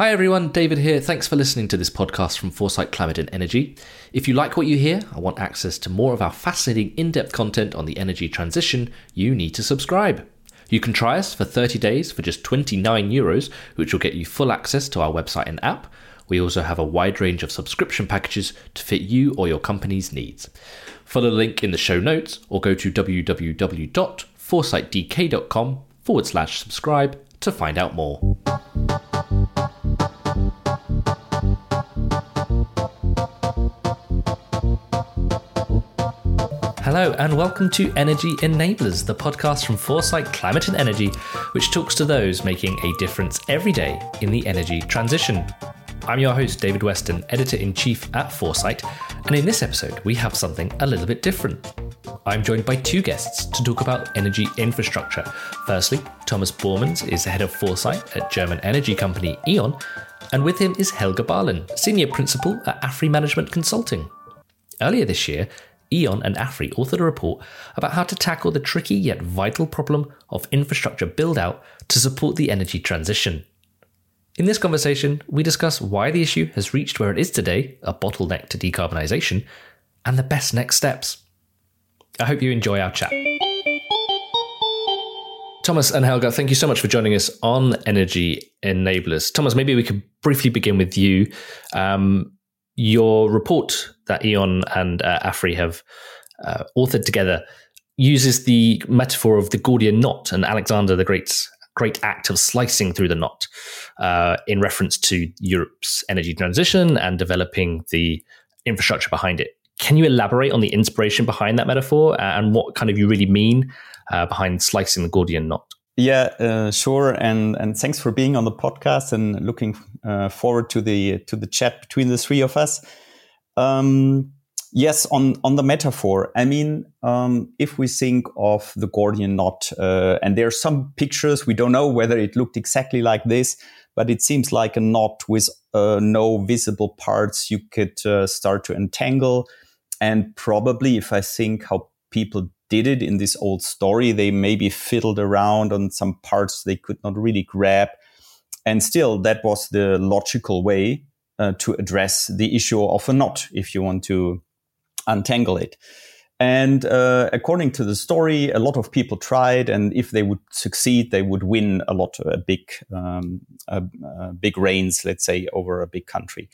Hi everyone, David here. Thanks for listening to this podcast from Foresight Climate and Energy. If you like what you hear and want access to more of our fascinating in depth content on the energy transition, you need to subscribe. You can try us for 30 days for just 29 euros, which will get you full access to our website and app. We also have a wide range of subscription packages to fit you or your company's needs. Follow the link in the show notes or go to www.foresightdk.com forward slash subscribe to find out more. Hello, and welcome to Energy Enablers, the podcast from Foresight Climate and Energy, which talks to those making a difference every day in the energy transition. I'm your host, David Weston, editor in chief at Foresight, and in this episode, we have something a little bit different. I'm joined by two guests to talk about energy infrastructure. Firstly, Thomas Boermans is head of Foresight at German energy company E.ON, and with him is Helge Barlen, senior principal at AFRY Management Consulting. Earlier this year, E.ON and Afry authored a report about how to tackle the tricky yet vital problem of infrastructure build out to support the energy transition. In this conversation, we discuss why the issue has reached where it is today, a bottleneck to decarbonisation, and the best next steps. I hope you enjoy our chat. Thomas and Helge, thank you so much for joining us on Energy Enablers. Thomas, maybe we could briefly begin with you. Um, your report that E.ON and uh, AFRY have uh, authored together uses the metaphor of the Gordian knot and Alexander the Great's great act of slicing through the knot uh, in reference to Europe's energy transition and developing the infrastructure behind it. Can you elaborate on the inspiration behind that metaphor uh, and what kind of you really mean uh, behind slicing the Gordian knot? Yeah, uh, sure, and and thanks for being on the podcast and looking uh, forward to the to the chat between the three of us. Um, yes, on on the metaphor, I mean, um, if we think of the Gordian knot, uh, and there are some pictures we don't know whether it looked exactly like this, but it seems like a knot with uh, no visible parts you could uh, start to entangle, and probably if I think how people did it in this old story. They maybe fiddled around on some parts they could not really grab. And still, that was the logical way uh, to address the issue of a knot if you want to untangle it. And uh, according to the story, a lot of people tried, and if they would succeed, they would win a lot, a big, um, a, a big reigns, let's say, over a big country.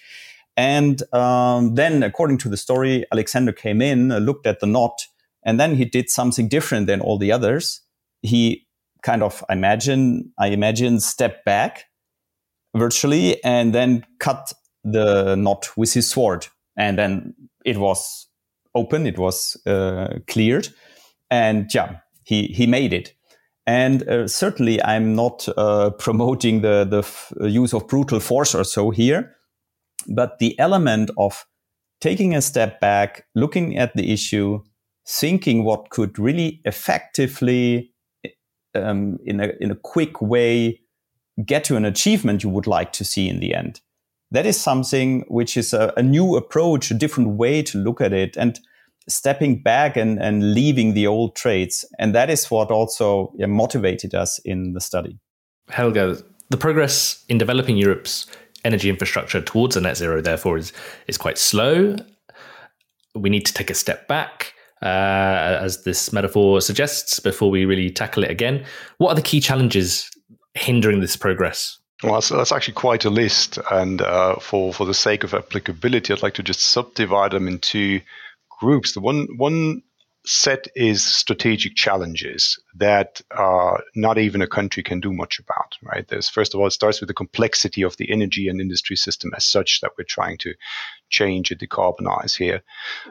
And um, then, according to the story, Alexander came in, looked at the knot, and then he did something different than all the others. He kind of imagine, I imagine, stepped back virtually and then cut the knot with his sword. And then it was open, it was uh, cleared. And yeah, he, he made it. And uh, certainly, I'm not uh, promoting the, the f- use of brutal force or so here, but the element of taking a step back, looking at the issue, thinking what could really effectively, um, in, a, in a quick way, get to an achievement you would like to see in the end. That is something which is a, a new approach, a different way to look at it, and stepping back and, and leaving the old traits. And that is what also yeah, motivated us in the study. Helge, the progress in developing Europe's energy infrastructure towards a net zero, therefore, is, is quite slow. We need to take a step back uh, as this metaphor suggests, before we really tackle it again. What are the key challenges hindering this progress? Well, that's, that's actually quite a list, and uh, for for the sake of applicability, I'd like to just subdivide them into groups. The one one set is strategic challenges that uh, not even a country can do much about, right? There's, first of all, it starts with the complexity of the energy and industry system as such that we're trying to change and decarbonize here.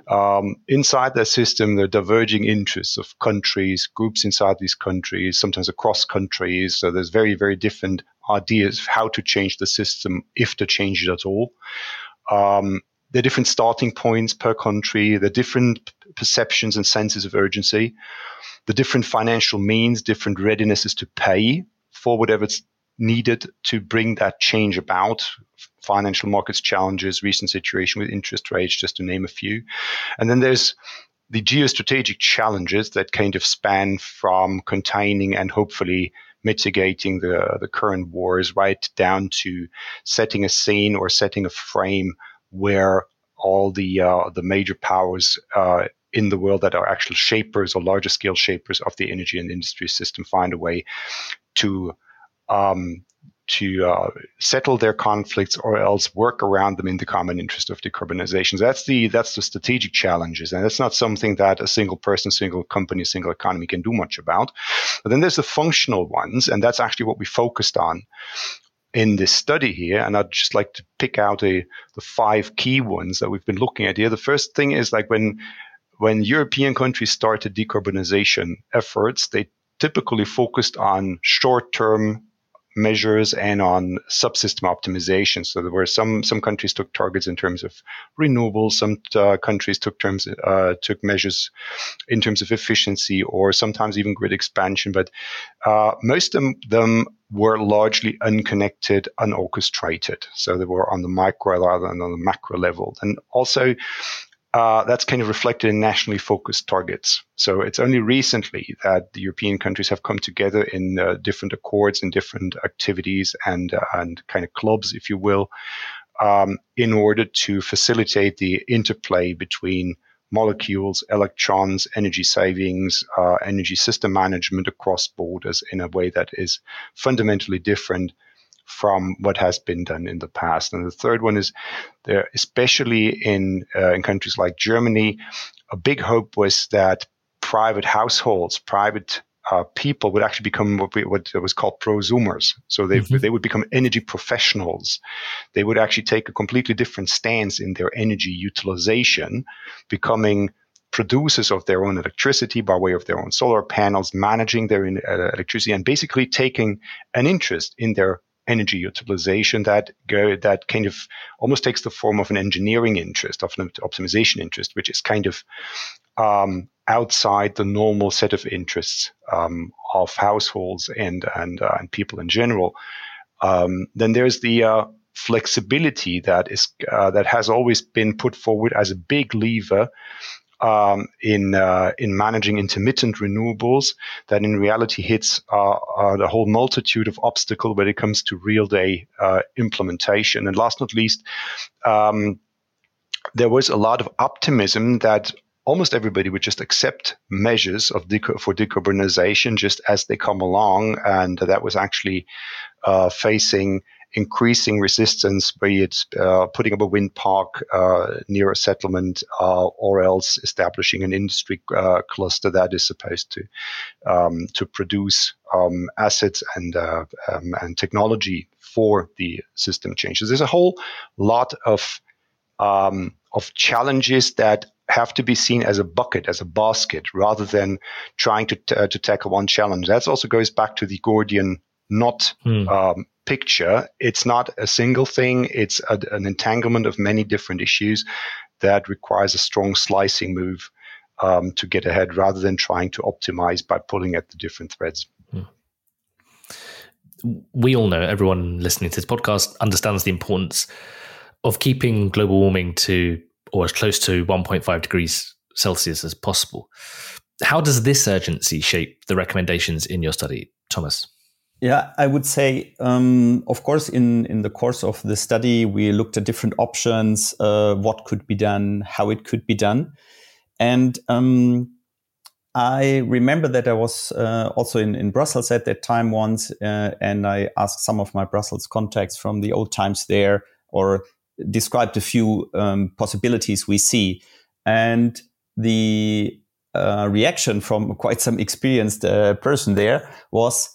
Um, inside that system, there are diverging interests of countries, groups inside these countries, sometimes across countries. So there's very, very different ideas of how to change the system, if to change it at all. Um, the different starting points per country, the different perceptions and senses of urgency, the different financial means, different readinesses to pay for whatever's needed to bring that change about. Financial markets challenges, recent situation with interest rates, just to name a few. And then there's the geostrategic challenges that kind of span from containing and hopefully mitigating the, the current wars, right down to setting a scene or setting a frame where all the uh, the major powers uh, in the world that are actual shapers or larger scale shapers of the energy and industry system find a way to um, to uh, settle their conflicts or else work around them in the common interest of decarbonization. That's the that's the strategic challenges, and that's not something that a single person, single company, single economy can do much about. But then there's the functional ones, and that's actually what we focused on in this study here. And I'd just like to pick out a, the five key ones that we've been looking at here. The first thing is like when when European countries started decarbonization efforts, they typically focused on short term measures and on subsystem optimization. So there were some some countries took targets in terms of renewables, some uh, countries took terms uh, took measures in terms of efficiency, or sometimes even grid expansion. But uh, most of them were largely unconnected, unorchestrated. So they were on the micro rather than on the macro level, and also uh, that's kind of reflected in nationally focused targets. So it's only recently that the European countries have come together in uh, different accords and different activities and uh, and kind of clubs, if you will, um, in order to facilitate the interplay between molecules, electrons, energy savings, uh, energy system management across borders in a way that is fundamentally different from what has been done in the past. And the third one is there, especially in uh, in countries like Germany, a big hope was that private households, private uh, people would actually become what, we, what was called prosumers. So they, mm-hmm. they would become energy professionals. They would actually take a completely different stance in their energy utilization, becoming producers of their own electricity by way of their own solar panels, managing their uh, electricity, and basically taking an interest in their energy utilization that go that kind of almost takes the form of an engineering interest, of an optimization interest, which is kind of um, outside the normal set of interests um, of households and and uh, and people in general. Um, then there's the uh, flexibility that is uh, that has always been put forward as a big lever um, in uh, in managing intermittent renewables that in reality hits uh, uh, the whole multitude of obstacles when it comes to real day uh, implementation. And last not least, um, there was a lot of optimism that almost everybody would just accept measures of deco- for decarbonization just as they come along, and that was actually uh, facing increasing resistance, be it uh, putting up a wind park uh, near a settlement uh, or else establishing an industry uh, cluster that is supposed to um, to produce um, assets and uh, um, and technology for the system changes. There's a whole lot of um, of challenges that have to be seen as a bucket, as a basket, rather than trying to t- to tackle one challenge. That also goes back to the Gordian knot hmm. um, picture. It's not a single thing, it's a, an entanglement of many different issues that requires a strong slicing move um, to get ahead rather than trying to optimize by pulling at the different threads. Hmm. We all know, everyone listening to this podcast understands the importance of keeping global warming to or as close to 1.5 degrees Celsius as possible. How does this urgency shape the recommendations in your study, Thomas? Yeah, I would say, um, of course, in, in the course of the study, we looked at different options, uh, what could be done, how it could be done. And um, I remember that I was uh, also in, in Brussels at that time once, uh, and I asked some of my Brussels contacts from the old times there, or described a few um, possibilities we see. And the uh, reaction from quite some experienced uh, person there was,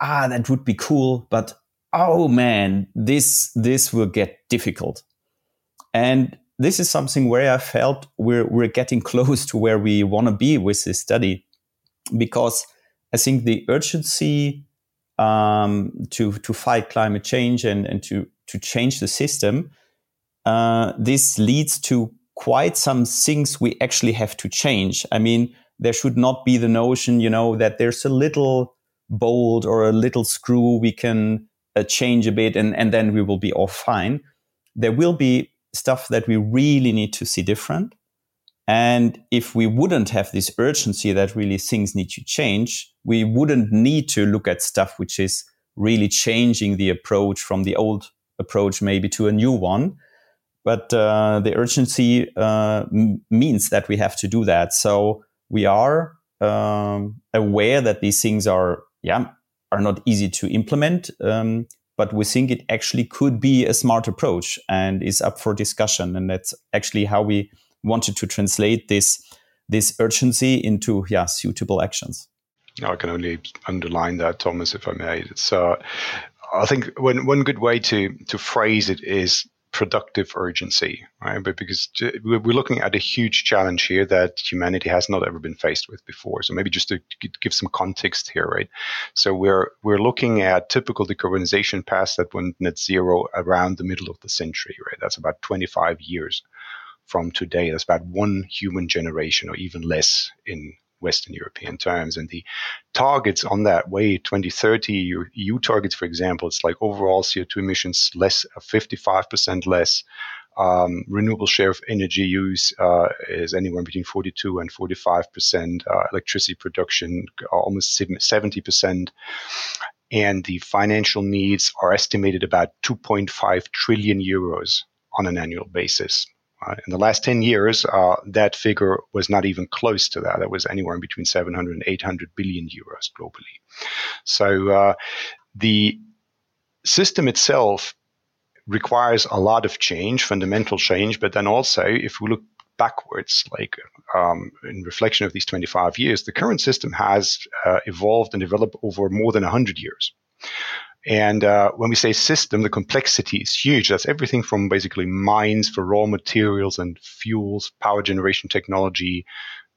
ah, that would be cool, but oh man, this this will get difficult. And this is something where I felt we're we're getting close to where we want to be with this study, because I think the urgency um, to to fight climate change and and to to change the system, uh, this leads to quite some things we actually have to change. I mean, there should not be the notion, you know, that there's a little bolt or a little screw we can uh, change a bit and, and then we will be all fine. There will be stuff that we really need to see different. And if we wouldn't have this urgency that really things need to change, we wouldn't need to look at stuff which is really changing the approach from the old approach maybe to a new one. But uh, the urgency uh, m- means that we have to do that. So we are um, aware that these things are, yeah, are not easy to implement. Um, but we think it actually could be a smart approach and is up for discussion. And that's actually how we wanted to translate this this urgency into yeah suitable actions. I can only underline that, Thomas, if I may. It's, uh, I think one one good way to to phrase it is productive urgency, right? But because uh, we're looking at a huge challenge here that humanity has not ever been faced with before. So maybe just to give some context here, right? So we're we're looking at typical decarbonization paths that went net zero around the middle of the century, right? That's about 25 years from today. That's about one human generation or even less in Western European terms. And the targets on that way, 2030 EU targets, for example, it's like overall CO2 emissions less, 55% less. Um, renewable share of energy use uh, is anywhere between 42 and 45 percent. Uh, electricity production almost 70 percent, and the financial needs are estimated about 2.5 trillion euros on an annual basis. Uh, in the last 10 years, uh, that figure was not even close to that. It was anywhere in between 700 and 800 billion euros globally. So uh, the system itself requires a lot of change, fundamental change, but then also, if we look backwards, like um, in reflection of these 25 years, the current system has uh, evolved and developed over more than 100 years. And uh, when we say system, the complexity is huge. That's everything from basically mines for raw materials and fuels, power generation technology,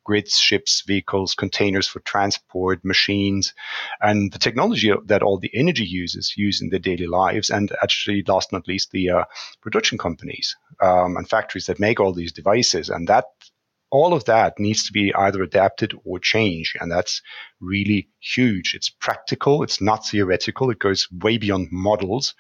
grids, ships, vehicles, containers for transport, machines, and the technology that all the energy users use in their daily lives. And actually, last but not least, the uh, production companies um, and factories that make all these devices. And that all of that needs to be either adapted or changed. And that's really huge. It's practical. It's not theoretical. It goes way beyond models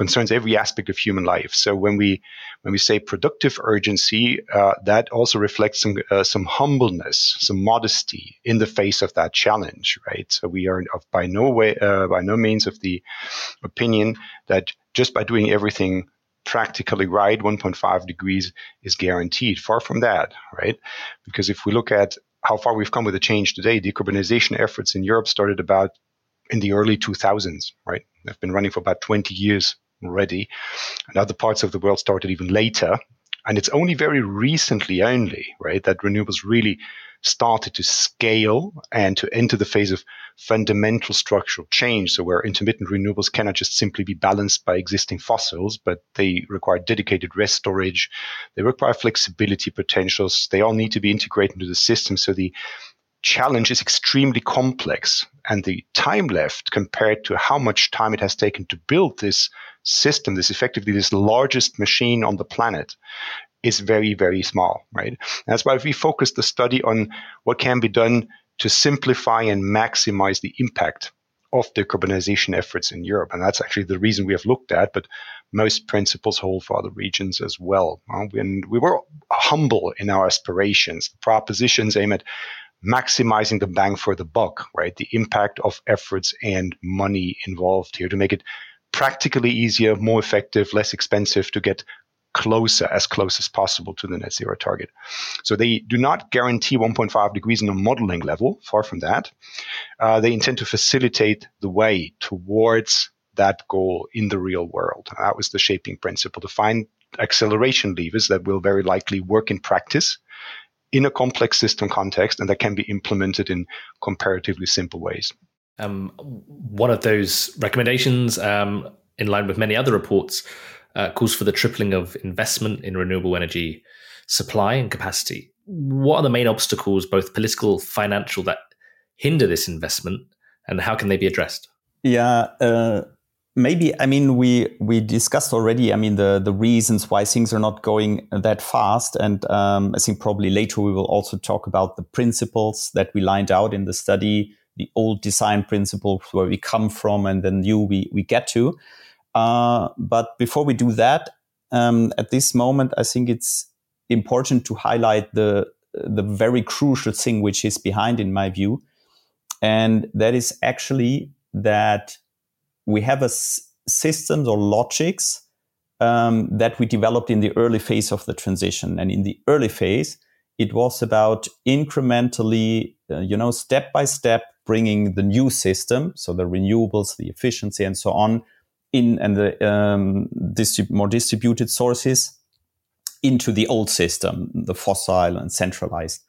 concerns every aspect of human life. So when we when we say productive urgency, uh, that also reflects some uh, some humbleness, some modesty in the face of that challenge, right? So we are by no way uh, by no means of the opinion that just by doing everything practically right, 1.5 degrees is guaranteed. Far from that, right? Because if we look at how far we've come with the change today, decarbonization efforts in Europe started about in the early 2000s, right? They've been running for about 20 years already. And other parts of the world started even later. And it's only very recently only, right, that renewables really started to scale and to enter the phase of fundamental structural change. So where intermittent renewables cannot just simply be balanced by existing fossils, but they require dedicated rest storage. They require flexibility potentials. They all need to be integrated into the system. So the challenge is extremely complex and the time left compared to how much time it has taken to build this system, this effectively this largest machine on the planet, is very, very small, right? That's why we focus the study on what can be done to simplify and maximize the impact of decarbonization efforts in Europe. And that's actually the reason we have looked at, but most principles hold for other regions as well. Uh, and we were humble in our aspirations. The propositions aim at maximizing the bang for the buck, right? The impact of efforts and money involved here to make it practically easier, more effective, less expensive to get closer, as close as possible to the net zero target. So they do not guarantee 1.5 degrees on a modeling level, far from that. Uh, they intend to facilitate the way towards that goal in the real world. That was the shaping principle to find acceleration levers that will very likely work in practice in a complex system context and that can be implemented in comparatively simple ways. Um, one of those recommendations, um, in line with many other reports, uh, calls for the tripling of investment in renewable energy supply and capacity. What are the main obstacles, both political, financial, that hinder this investment, and how can they be addressed? Yeah, uh, maybe. I mean, we we discussed already. I mean, the the reasons why things are not going that fast, and um, I think probably later we will also talk about the principles that we lined out in the study, the old design principles where we come from, and the new we we get to. Uh, but before we do that, um, at this moment, I think it's important to highlight the the very crucial thing which is behind, in my view, And that is actually that we have a s- systems or logics um, that we developed in the early phase of the transition. And in the early phase, it was about incrementally, uh, you know, step by step bringing the new system, so the renewables, the efficiency, and so on, in and the um, distrib- more distributed sources into the old system, the fossil and centralized.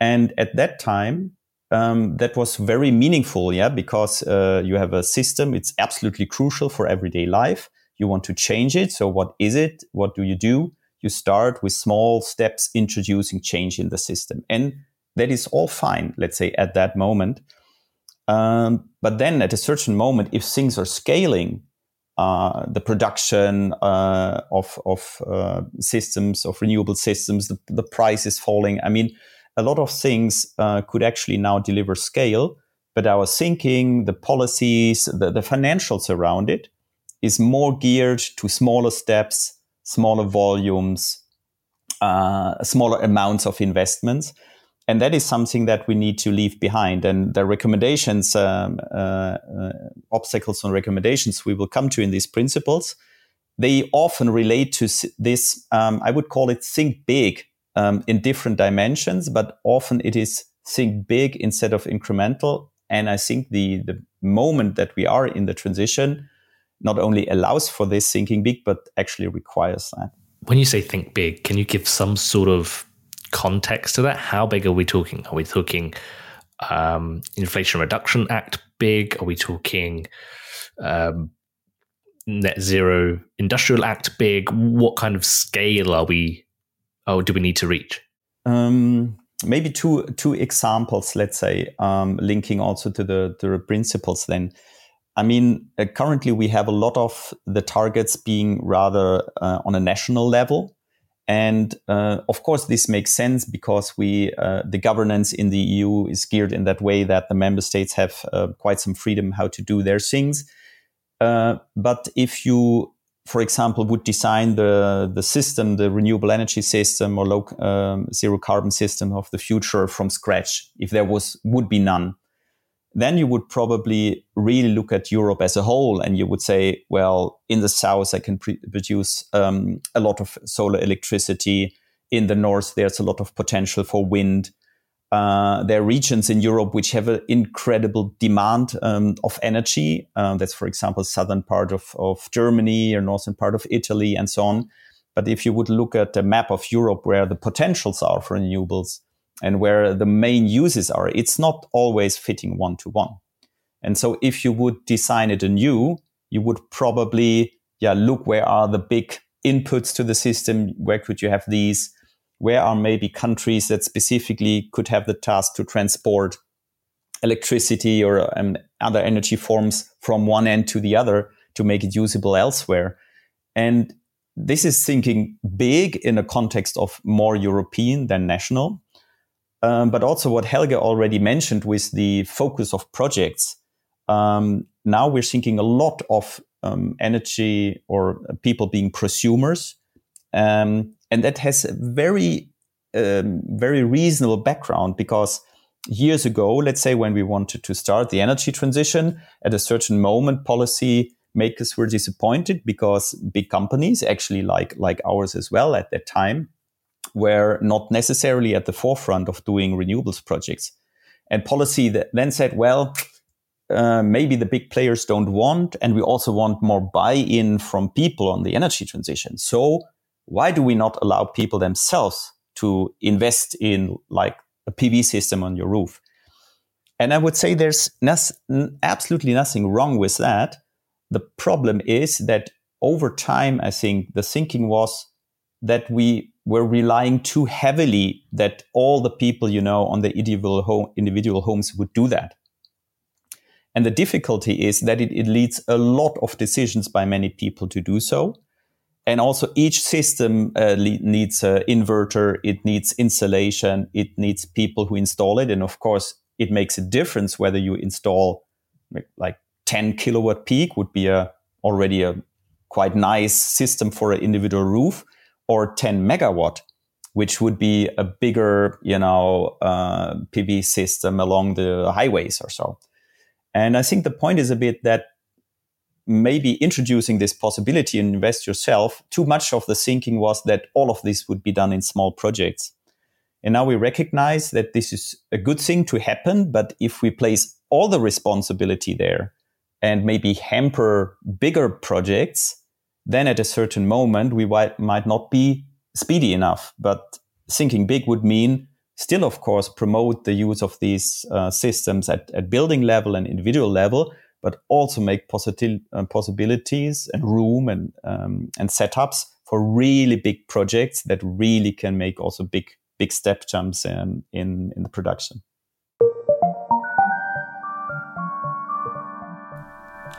And at that time, um, that was very meaningful, yeah, because uh, you have a system. It's absolutely crucial for everyday life. You want to change it. So, what is it? What do you do? You start with small steps introducing change in the system. And that is all fine, let's say, at that moment. Um, but then at a certain moment, if things are scaling, uh, the production uh, of, of uh, systems, of renewable systems, the, the price is falling. I mean, a lot of things uh, could actually now deliver scale, but our thinking, the policies, the, the financials around it is more geared to smaller steps, smaller volumes, uh, smaller amounts of investments. And that is something that we need to leave behind. And the recommendations, um, uh, uh, obstacles and recommendations we will come to in these principles, they often relate to this, um, I would call it think big um, in different dimensions, but often it is think big instead of incremental. And I think the, the moment that we are in the transition not only allows for this thinking big, but actually requires that. When you say think big, can you give some sort of context to that? How big are we talking? Are we talking um, Inflation Reduction Act big? Are we talking um, Net Zero Industrial Act big? What kind of scale are we or do we need to reach? Um, maybe two two examples. Let's say um, linking also to the the principles. Then, I mean, uh, currently we have a lot of the targets being rather uh, on a national level, and uh, of course this makes sense because we uh, the governance in the EU is geared in that way that the member states have uh, quite some freedom how to do their things. Uh, but if you for example, would design the, the system, the renewable energy system or low um, zero carbon system of the future from scratch, if there was would be none, then you would probably really look at Europe as a whole, and you would say, well, in the south I can pre- produce um, a lot of solar electricity. In the north, there's a lot of potential for wind. Uh, there are regions in Europe which have an incredible demand um, of energy. Uh, that's, for example, southern part of, of Germany or northern part of Italy and so on. But if you would look at the map of Europe where the potentials are for renewables and where the main uses are, it's not always fitting one to one. And so if you would design it anew, you would probably yeah, look where are the big inputs to the system, where could you have these, where are maybe countries that specifically could have the task to transport electricity or um, other energy forms from one end to the other to make it usable elsewhere. And this is thinking big in a context of more European than national. Um, but also what Helge already mentioned with the focus of projects. Um, now we're thinking a lot of um, energy or people being prosumers. Um, and that has a very um, very reasonable background because years ago, let's say when we wanted to start the energy transition, at a certain moment, policy makers were disappointed because big companies, actually like like ours as well at that time, were not necessarily at the forefront of doing renewables projects. And policy then said, well, uh, maybe the big players don't want, and we also want more buy-in from people on the energy transition. So why do we not allow people themselves to invest in like a PV system on your roof? And I would say there's absolutely nothing wrong with that. The problem is that over time, I think the thinking was that we were relying too heavily that all the people, you know, on the individual, home, individual homes would do that. And the difficulty is that it, it leads a lot of decisions by many people to do so and also each system uh, needs an inverter it needs installation it needs people who install it and of course it makes a difference whether you install like 10 kilowatt peak would be a already a quite nice system for an individual roof or 10 megawatt which would be a bigger, you know, uh, PV system along the highways or so. And I think the point is a bit that maybe introducing this possibility and invest yourself, too much of the thinking was that all of this would be done in small projects. And now we recognize that this is a good thing to happen. But if we place all the responsibility there and maybe hamper bigger projects, then at a certain moment, we might, not be speedy enough. But thinking big would mean still, of course, promote the use of these uh, systems at, at building level and individual level, but also make uh, possibilities and room and, um, and setups for really big projects that really can make also big big step jumps in, in, in the production.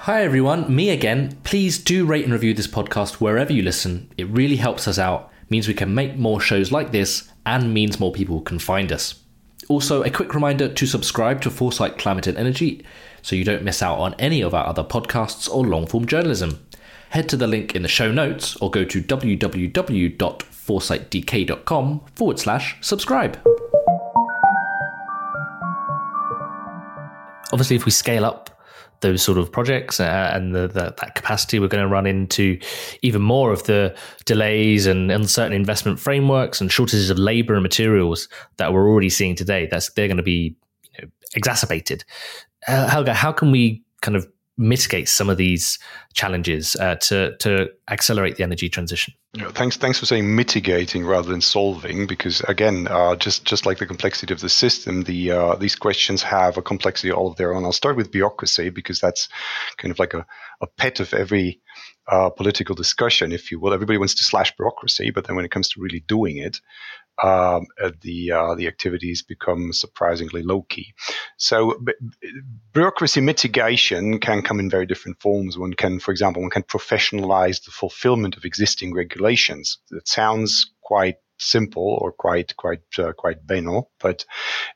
Hi everyone, me again. Please do rate and review this podcast wherever you listen. It really helps us out, means we can make more shows like this, and means more people can find us. Also, a quick reminder to subscribe to Foresight Climate and Energy so you don't miss out on any of our other podcasts or long form journalism. Head to the link in the show notes or go to www foresightdk.com forward slash subscribe. Obviously, if we scale up those sort of projects uh, and the, the, that capacity, we're going to run into even more of the delays and uncertain investment frameworks and shortages of labor and materials that we're already seeing today. That's they're going to be you know, exacerbated. Uh, Helge, how can we kind of mitigate some of these challenges uh, to to accelerate the energy transition? Yeah, thanks, thanks for saying mitigating rather than solving, because again, uh, just just like the complexity of the system, the uh, these questions have a complexity all of their own. I'll start with bureaucracy because that's kind of like a, a pet of every uh, political discussion, if you will. Everybody wants to slash bureaucracy, but then when it comes to really doing it, um, uh, the uh, the activities become surprisingly low key. So b- bureaucracy mitigation can come in very different forms. One can, for example, one can professionalize the fulfillment of existing regulations. That sounds quite simple or quite quite uh, quite banal but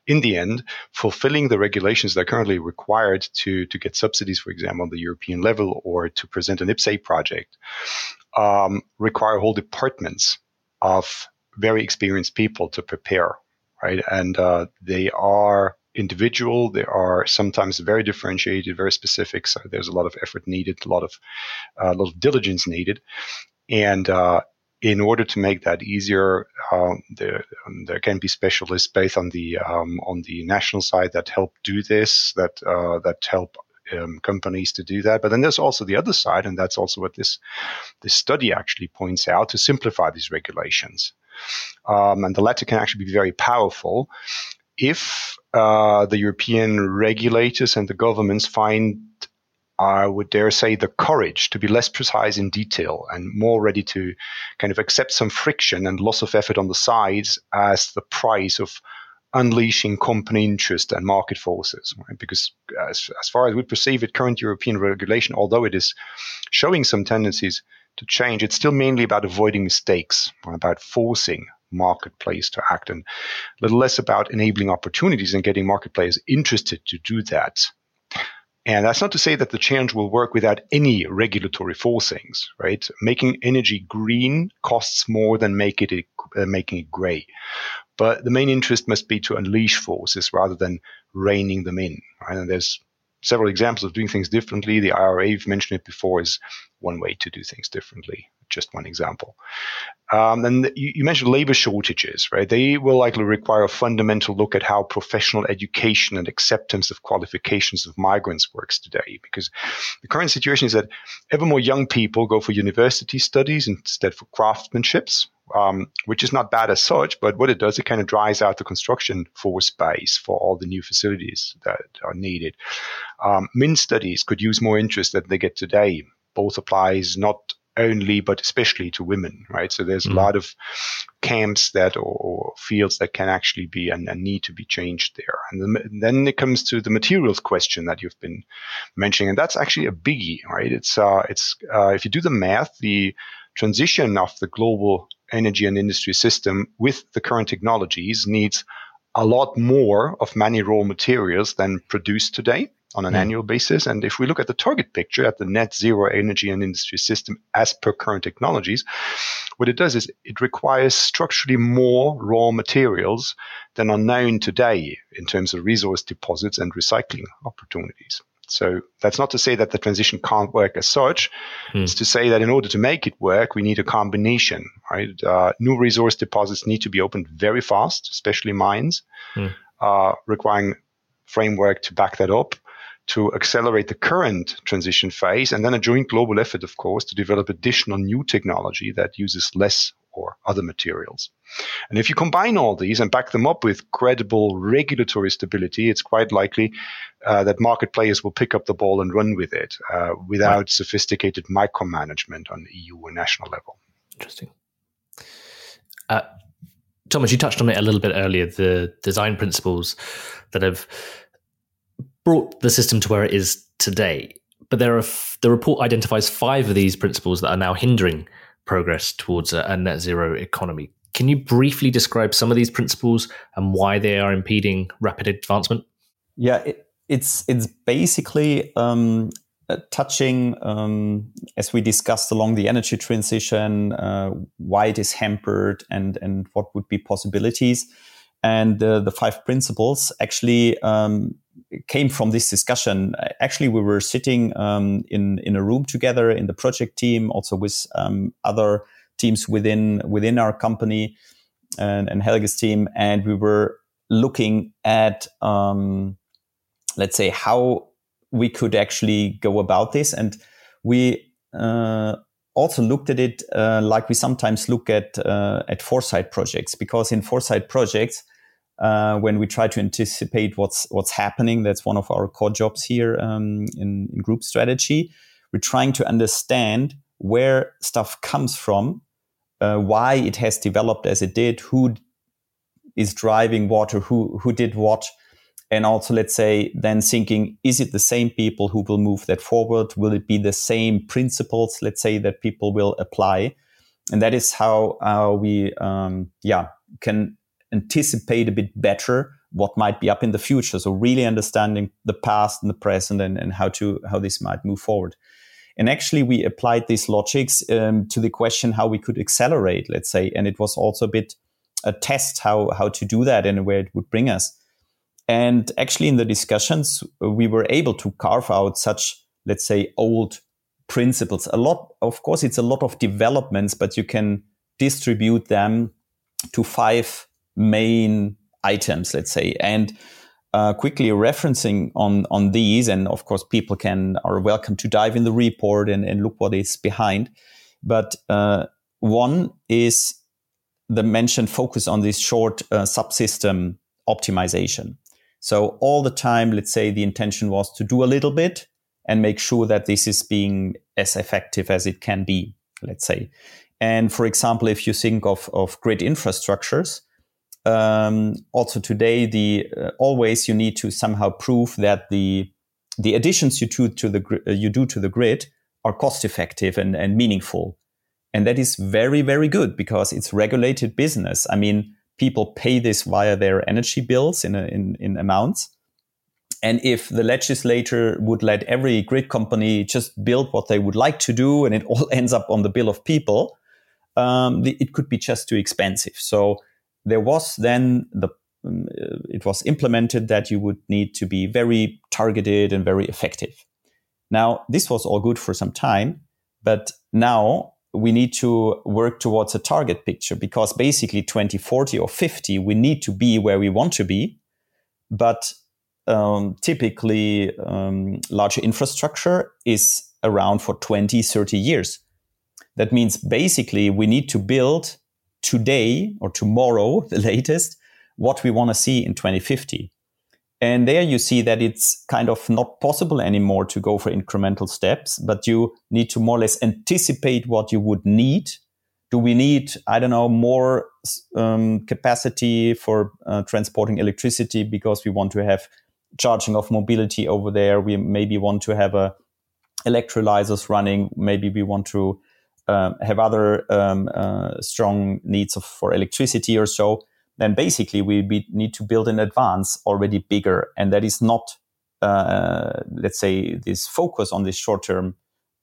in the end fulfilling the regulations that are currently required to to get subsidies for example on the european level or to present an IPCEI project um, require whole departments of very experienced people to prepare, right? And uh, they are individual. They are sometimes very differentiated, very specific. So there's a lot of effort needed, a lot of uh, a lot of diligence needed, and uh, in order to make that easier, um, there, um, there can be specialists both on the um, on the national side that help do this, that uh, that help um, companies to do that. But then there's also the other side, and that's also what this this study actually points out to simplify these regulations. Um, and the latter can actually be very powerful if uh, the European regulators and the governments find, I would dare say, the courage to be less precise in detail and more ready to kind of accept some friction and loss of effort on the sides as the price of unleashing company interest and market forces. Right? Because as, as far as we perceive it, current European regulation, although it is showing some tendencies to change, it's still mainly about avoiding mistakes, about forcing marketplace to act, and a little less about enabling opportunities and getting market players interested to do that. And that's not to say that the change will work without any regulatory forcings, right? Making energy green costs more than make it, uh, making it gray. But the main interest must be to unleash forces rather than reining them in. Right? And there's several examples of doing things differently. The IRA, you've mentioned it before, is one way to do things differently. Just one example. Um, and you, you, mentioned labor shortages, right? They will likely require a fundamental look at how professional education and acceptance of qualifications of migrants works today. Because the current situation is that ever more young people go for university studies instead for craftsmanships, um, which is not bad as such, but what it does, it kind of dries out the construction force base for all the new facilities that are needed. Um, MINT studies could use more interest than they get today. Both applies not only but especially to women, right? So there's mm. a lot of camps that or, or, fields that can actually be and, and need to be changed there. And, the, and, then it comes to the materials question that you've been mentioning, and that's actually a biggie, right? It's uh, it's uh, if you do the math, the transition of the global energy and industry system with the current technologies needs a lot more of many raw materials than produced today. On an mm. annual basis. And if we look at the target picture at the net zero energy and industry system as per current technologies, what it does is it requires structurally more raw materials than are known today in terms of resource deposits and recycling opportunities. So that's not to say that the transition can't work as such. Hmm. It's to say that in order to make it work, we need a combination, right? Uh, new resource deposits need to be opened very fast, especially mines, hmm. uh, requiring framework to back that up to accelerate the current transition phase, and then a joint global effort, of course, to develop additional new technology that uses less or other materials. And if you combine all these and back them up with credible regulatory stability, it's quite likely uh, that market players will pick up the ball and run with it uh, without right. sophisticated micromanagement on EU or national level. Interesting. Uh, Thomas, you touched on it a little bit earlier the design principles that have brought the system to where it is today. But there are f- the report identifies five of these principles that are now hindering progress towards a, a net zero economy. Can you briefly describe some of these principles and why they are impeding rapid advancement? Yeah, it, it's it's basically um, touching, um, as we discussed along the energy transition, uh, why it is hampered and and what would be possibilities. And uh, the five principles actually um, came from this discussion. Actually, we were sitting um, in in a room together in the project team, also with um, other teams within within our company and, and Helge's team, and we were looking at um, let's say how we could actually go about this, and we. Uh, also looked at it uh, like we sometimes look at uh, at foresight projects because in foresight projects uh, when we try to anticipate what's what's happening. That's one of our core jobs here um, in, in group strategy. We're trying to understand where stuff comes from, uh, why it has developed as it did, who is driving what or who who did what, and also let's say then thinking is it the same people who will move that forward? Will it be the same principles? Let's say that people will apply, and that is how how we um, yeah can anticipate a bit better what might be up in the future. So really understanding the past and the present and, and how to how this might move forward. And actually, we applied these logics um, to the question how we could accelerate, let's say, and it was also a bit a test how how to do that and where it would bring us. And actually, in the discussions, we were able to carve out such, let's say, old principles. A lot, of course, it's a lot of developments, but you can distribute them to five main items, let's say, and uh, quickly referencing on on these, and of course, people can are welcome to dive in the report and, and look what is behind. But uh, one is the mentioned focus on this short uh, subsystem optimization. So all the time, let's say the intention was to do a little bit and make sure that this is being as effective as it can be. Let's say, and for example, if you think of of grid infrastructures, um, also today the uh, always you need to somehow prove that the the additions you do to the uh, you do to the grid are cost effective and, and meaningful. And that is very very good because it's regulated business. I mean people pay this via their energy bills in, a, in, in amounts. And if the legislator would let every grid company just build what they would like to do and it all ends up on the bill of people um, the, it could be just too expensive. So there was then the um, it was implemented that you would need to be very targeted and very effective. Now, this was all good for some time, but now we need to work towards a target picture because basically 2040 or 50, we need to be where we want to be. But um, typically, um, larger infrastructure is around for 20, 30 years. That means basically we need to build today or tomorrow, the latest, what we want to see in 2050. And there you see that it's kind of not possible anymore to go for incremental steps, but you need to more or less anticipate what you would need. Do we need, I don't know, more um, capacity for uh, transporting electricity because we want to have charging of mobility over there? We maybe want to have a electrolyzers running. Maybe we want to um, have other um, uh, strong needs of, for electricity or so, then basically we be, need to build in advance already bigger. And that is not uh, let's say, this focus on this short term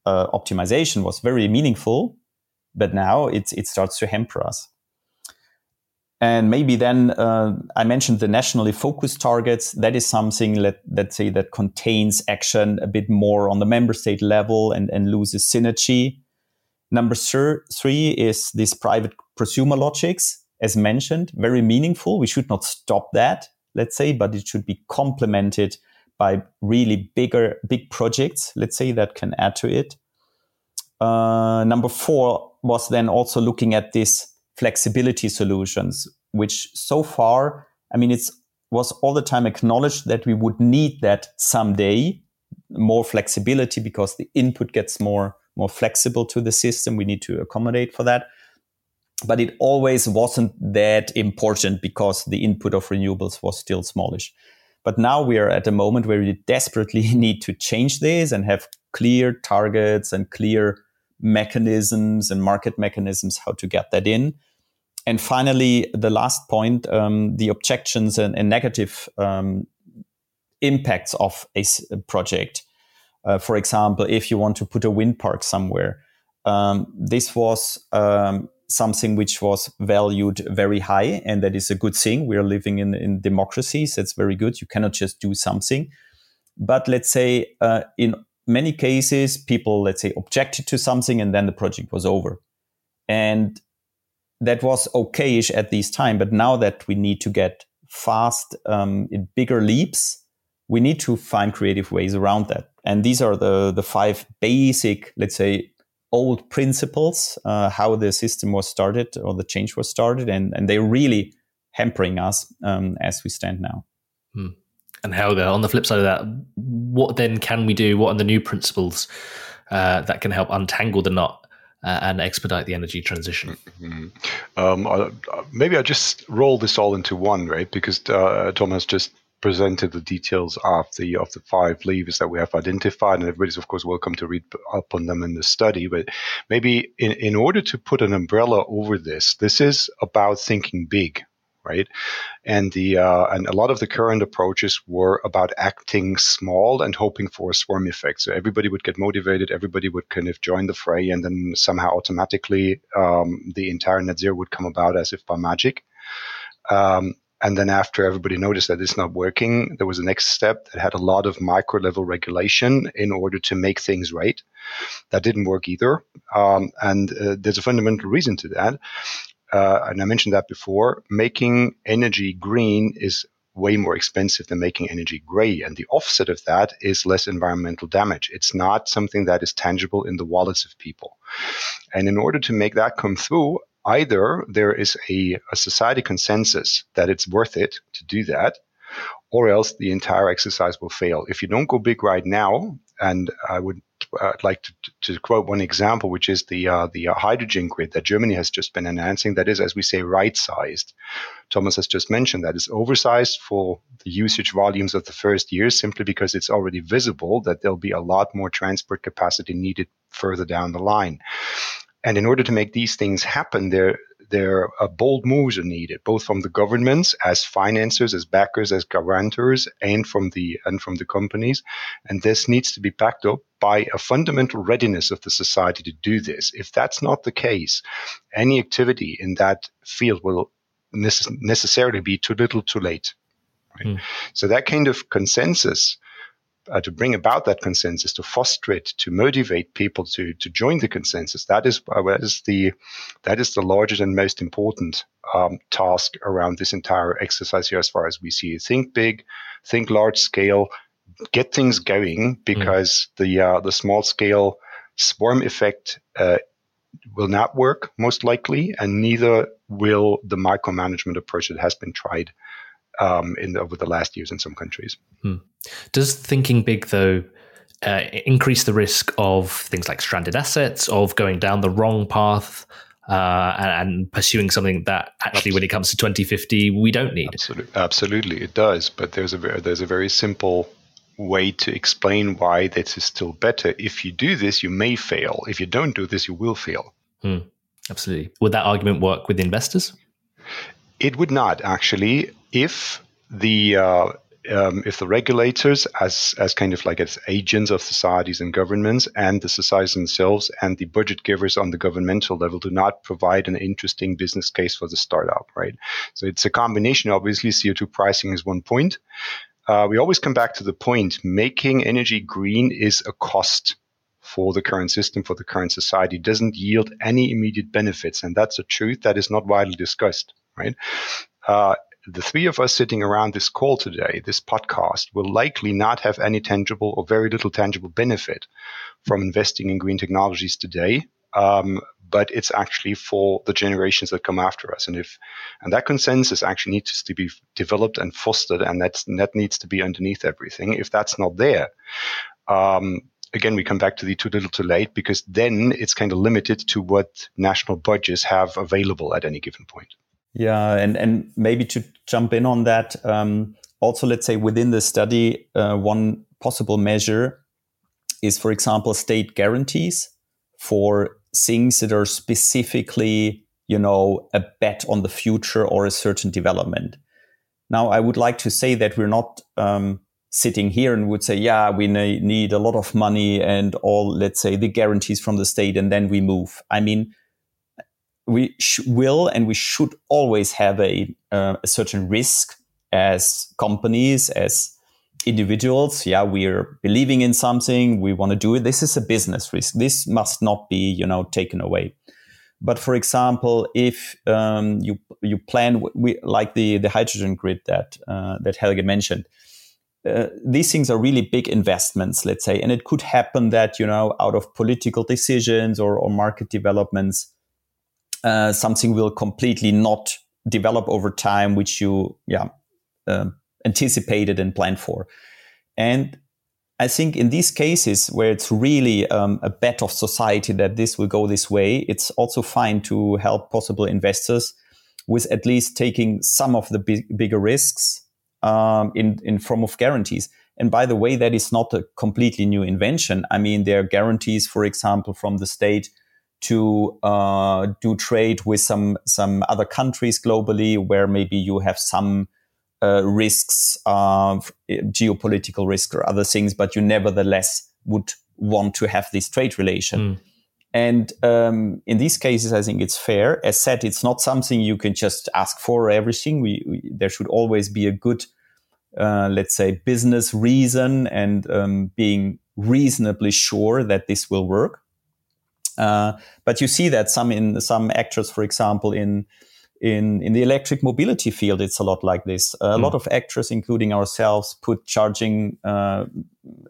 uh, optimization was very meaningful, but now it, it starts to hamper us. And maybe then uh, I mentioned the nationally focused targets. That is something let let's say that contains action a bit more on the member state level and, and loses synergy. Number three is this private prosumer logics, as mentioned, very meaningful. We should not stop that, let's say, but it should be complemented by really bigger, big projects, let's say, that can add to it. Uh, number four was then also looking at this flexibility solutions, which so far, I mean, it's was all the time acknowledged that we would need that someday, more flexibility because the input gets more more flexible to the system. We need to accommodate for that. But it always wasn't that important because the input of renewables was still smallish. But now we are at a moment where we desperately need to change this and have clear targets and clear mechanisms and market mechanisms how to get that in. And finally, the last point um, the objections and, and negative um, impacts of a project. Uh, for example, if you want to put a wind park somewhere, um, this was um, something which was valued very high, and that is a good thing. We are living in, in democracies. That's very good. You cannot just do something. But let's say uh, in many cases, people, let's say, objected to something and then the project was over. And that was okayish at this time. But now that we need to get fast um, in bigger leaps, we need to find creative ways around that. And these are the, the five basic, let's say, old principles, uh, how the system was started or the change was started. And, and they're really hampering us um, as we stand now. Hmm. And Helge, on the flip side of that, what then can we do? What are the new principles uh, that can help untangle the knot uh, and expedite the energy transition? Mm-hmm. Um, uh, maybe I just roll this all into one, right? Because uh, Thomas just presented the details of the of the five levers that we have identified, and everybody's of course welcome to read up on them in the study. But maybe in, in order to put an umbrella over this, this is about thinking big, right? And the uh, and a lot of the current approaches were about acting small and hoping for a swarm effect. So everybody would get motivated, everybody would kind of join the fray, and then somehow automatically um, the entire net zero would come about as if by magic. Um, and then after everybody noticed that it's not working, there was a next step that had a lot of micro level regulation in order to make things right. That didn't work either. Um, and uh, there's a fundamental reason to that. Uh, and I mentioned that before. Making energy green is way more expensive than making energy gray. And the offset of that is less environmental damage. It's not something that is tangible in the wallets of people. And in order to make that come through, either there is a, a society consensus that it's worth it to do that, or else the entire exercise will fail. If you don't go big right now, and I would uh, like to, to, quote one example, which is the uh, the uh, hydrogen grid that Germany has just been announcing. That is, as we say, right sized. Thomas has just mentioned that it's oversized for the usage volumes of the first year, simply because it's already visible that there'll be a lot more transport capacity needed further down the line. And in order to make these things happen, there there are bold moves are needed, both from the governments as financiers, as backers, as guarantors, and from the and from the companies. And this needs to be backed up by a fundamental readiness of the society to do this. If that's not the case, any activity in that field will necess- necessarily be too little, too late. Right? Mm. So that kind of consensus uh, to bring about that consensus, to foster it, to motivate people to to join the consensus. That is uh, that is the that is the largest and most important um, task around this entire exercise here, as far as we see it. Think big, think large scale, get things going because mm. the uh, the small scale swarm effect uh, will not work most likely, and neither will the micromanagement approach that has been tried um, in the, over the last years in some countries. Hmm. Does thinking big though? Uh, increase the risk of things like stranded assets, of going down the wrong path, uh, and, and, pursuing something that actually, when it comes to 2050, we don't need. Absolutely, absolutely, it does. But there's a there's a very simple way to explain why this is still better. If you do this, you may fail. If you don't do this, you will fail. Hmm. Absolutely. Would that argument work with investors? It would not actually if the uh, um, if the regulators, as as kind of like as agents of societies and governments, and the societies themselves, and the budget givers on the governmental level, do not provide an interesting business case for the startup, right? So it's a combination. Obviously, CO two pricing is one point. Uh, we always come back to the point: making energy green is a cost for the current system, for the current society, it doesn't yield any immediate benefits, and that's a truth that is not widely discussed, right? Uh, the three of us sitting around this call today, this podcast, will likely not have any tangible or very little tangible benefit from investing in green technologies today. Um, but it's actually for the generations that come after us. And if and that consensus actually needs to be developed and fostered, and that's that needs to be underneath everything. If that's not there, um, again, we come back to the too little too late because then it's kind of limited to what national budgets have available at any given point. Yeah, and and maybe to jump in on that, um, also let's say within the study, uh, one possible measure is, for example, state guarantees for things that are specifically, you know, a bet on the future or a certain development. Now, I would like to say that we're not um, sitting here and would say, yeah, we need a lot of money and all, let's say, the guarantees from the state, and then we move. I mean, we sh- will and we should always have a, uh, a certain risk as companies, as individuals. Yeah, we're believing in something, we want to do it. This is a business risk. This must not be, you know, taken away. But for example, if um, you you plan we, like the the hydrogen grid that uh, that Helge mentioned, uh, these things are really big investments, let's say, and it could happen that you know out of political decisions or, or market developments, uh, something will completely not develop over time, which you yeah uh, anticipated and planned for. And I think in these cases where it's really um, a bet of society that this will go this way, it's also fine to help possible investors with at least taking some of the big, bigger risks um, in in form of guarantees. And by the way, that is not a completely new invention. I mean, there are guarantees, for example, from the state to uh, do trade with some some other countries globally, where maybe you have some uh, risks, uh, geopolitical risk or other things, but you nevertheless would want to have this trade relation. Mm. And um, in these cases, I think it's fair. As said, it's not something you can just ask for everything. We, we there should always be a good, uh, let's say, business reason and um, being reasonably sure that this will work. Uh, but you see that some in some actors, for example, in in in the electric mobility field, it's a lot like this. A mm. lot of actors, including ourselves, put charging uh,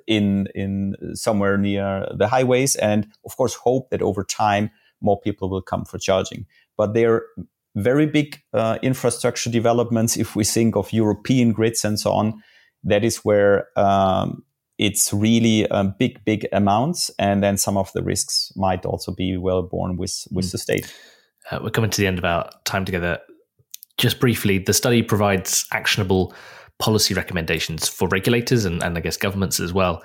in in somewhere near the highways, and of course, hope that over time more people will come for charging. But they're very big uh, infrastructure developments. If we think of European grids and so on, that is where um, it's really um, big, big amounts, and then some of the risks might also be well borne with with mm. the state. Uh, we're coming to the end of our time together. Just briefly, the study provides actionable policy recommendations for regulators and, and I guess governments as well.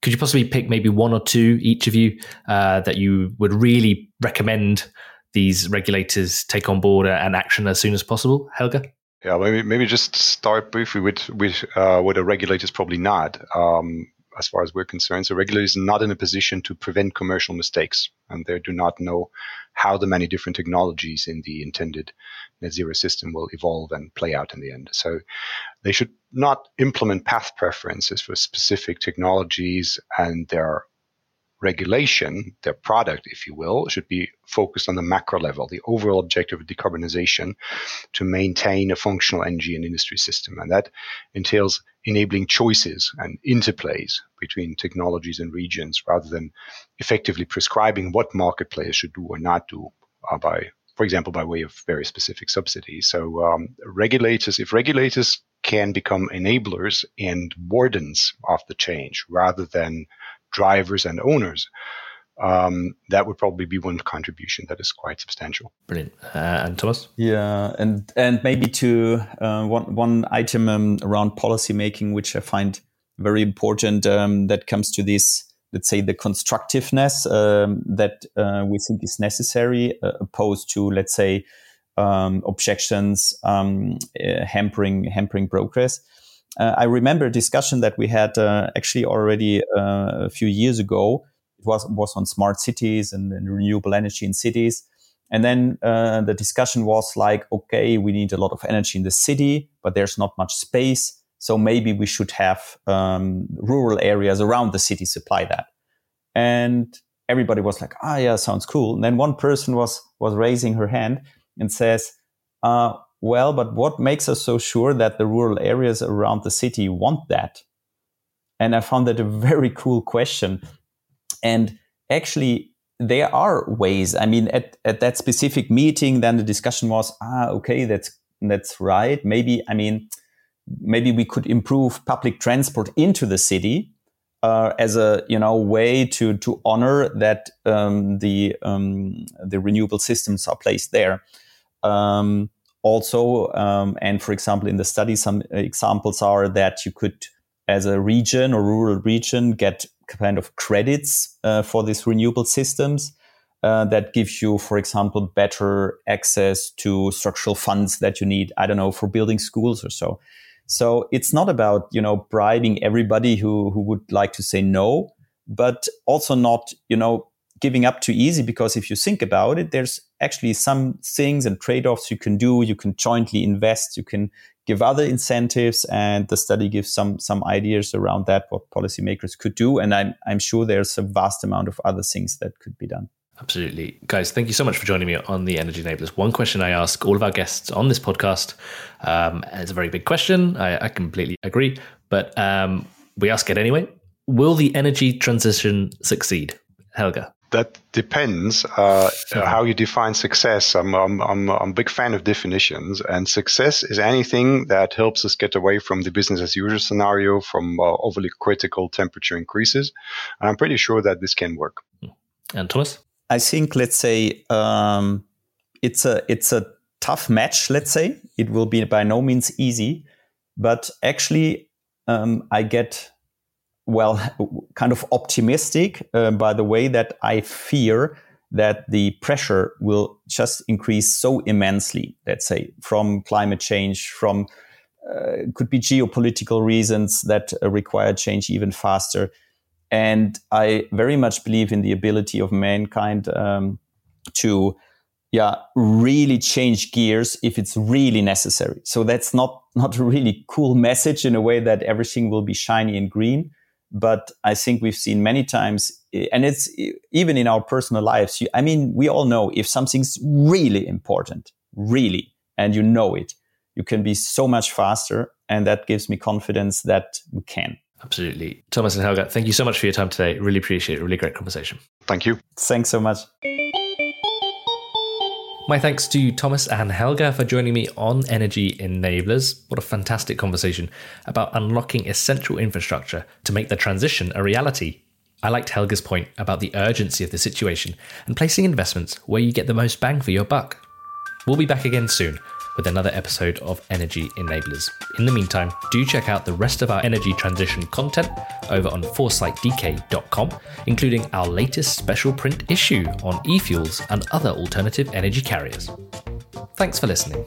Could you possibly pick maybe one or two, each of you, uh, that you would really recommend these regulators take on board and action as soon as possible? Helge? Yeah, maybe maybe just start briefly with with uh, what a regulator is probably not. Um, as far as we're concerned, so regulators are not in a position to prevent commercial mistakes, and they do not know how the many different technologies in the intended net zero system will evolve and play out in the end. So they should not implement path preferences for specific technologies and their regulation, their product, if you will, should be focused on the macro level, the overall objective of decarbonization to maintain a functional energy and industry system. And that entails enabling choices and interplays between technologies and regions rather than effectively prescribing what market players should do or not do uh, by, for example, by way of very specific subsidies. So um, regulators, if regulators can become enablers and wardens of the change rather than drivers and owners, um, that would probably be one contribution that is quite substantial. Brilliant. Uh, and Thomas? Yeah, and and maybe to uh, one one item um, around policy making, which I find very important, um, that comes to this. Let's say the constructiveness um, that uh, we think is necessary, uh, opposed to let's say um, objections um, uh, hampering hampering progress. Uh, I remember a discussion that we had uh, actually already uh, a few years ago. It was was on smart cities and, and renewable energy in cities. And then uh, the discussion was like, okay, we need a lot of energy in the city, but there's not much space. So maybe we should have um, rural areas around the city supply that. And everybody was like, ah, yeah, sounds cool. And then one person was was raising her hand and says, uh, well, but what makes us so sure that the rural areas around the city want that? And I found that a very cool question. And actually, there are ways. I mean, at, at that specific meeting, then the discussion was, ah, okay, that's that's right. Maybe, I mean, maybe we could improve public transport into the city uh, as a you know way to to honor that um, the um, the renewable systems are placed there. Um, also, um, and for example, in the study, some examples are that you could, as a region or rural region, get kind of credits uh, for these renewable systems. Uh, that gives you, for example, better access to structural funds that you need. I don't know for building schools or so. So it's not about you know bribing everybody who who would like to say no, but also not you know giving up too easy because if you think about it, there's actually some things and trade-offs you can do. You can jointly invest. You can give other incentives, and the study gives some some ideas around that what policymakers could do. And I'm I'm sure there's a vast amount of other things that could be done. Absolutely. Guys, thank you so much for joining me on the Energy Enablers. One question I ask all of our guests on this podcast, um, it's a very big question. I, I completely agree, but um, we ask it anyway. Will the energy transition succeed? Helge that depends uh, how you define success. I'm, I'm, I'm, I'm, a big fan of definitions, and success is anything that helps us get away from the business as usual scenario, from uh, overly critical temperature increases. And I'm pretty sure that this can work. And Thomas, I think let's say um, it's a it's a tough match. Let's say it will be by no means easy, but actually um, I get well, kind of optimistic uh, by the way that I fear that the pressure will just increase so immensely, let's say, from climate change, from uh, could be geopolitical reasons that uh, require change even faster. And I very much believe in the ability of mankind um, to, yeah, really change gears if it's really necessary. So that's not not a really cool message in a way that everything will be shiny and green but I think we've seen many times, eh, and it's eh, even in our personal lives. I mean, we all know if something's really important, really, and you know it, you can be so much faster. And that gives me confidence that we can. Absolutely. Thomas and Helge, thank you so much for your time today. Really appreciate it. Really great conversation. Thank you. Thanks so much. My thanks to Thomas and Helge for joining me on Energy Enablers. What a fantastic conversation about unlocking essential infrastructure to make the transition a reality. I liked Helge's point about the urgency of the situation and placing investments where you get the most bang for your buck. We'll be back again soon with another episode of Energy Enablers. In the meantime, do check out the rest of our energy transition content over on foresightdk.com, including our latest special print issue on e fuels and other alternative energy carriers. Thanks for listening.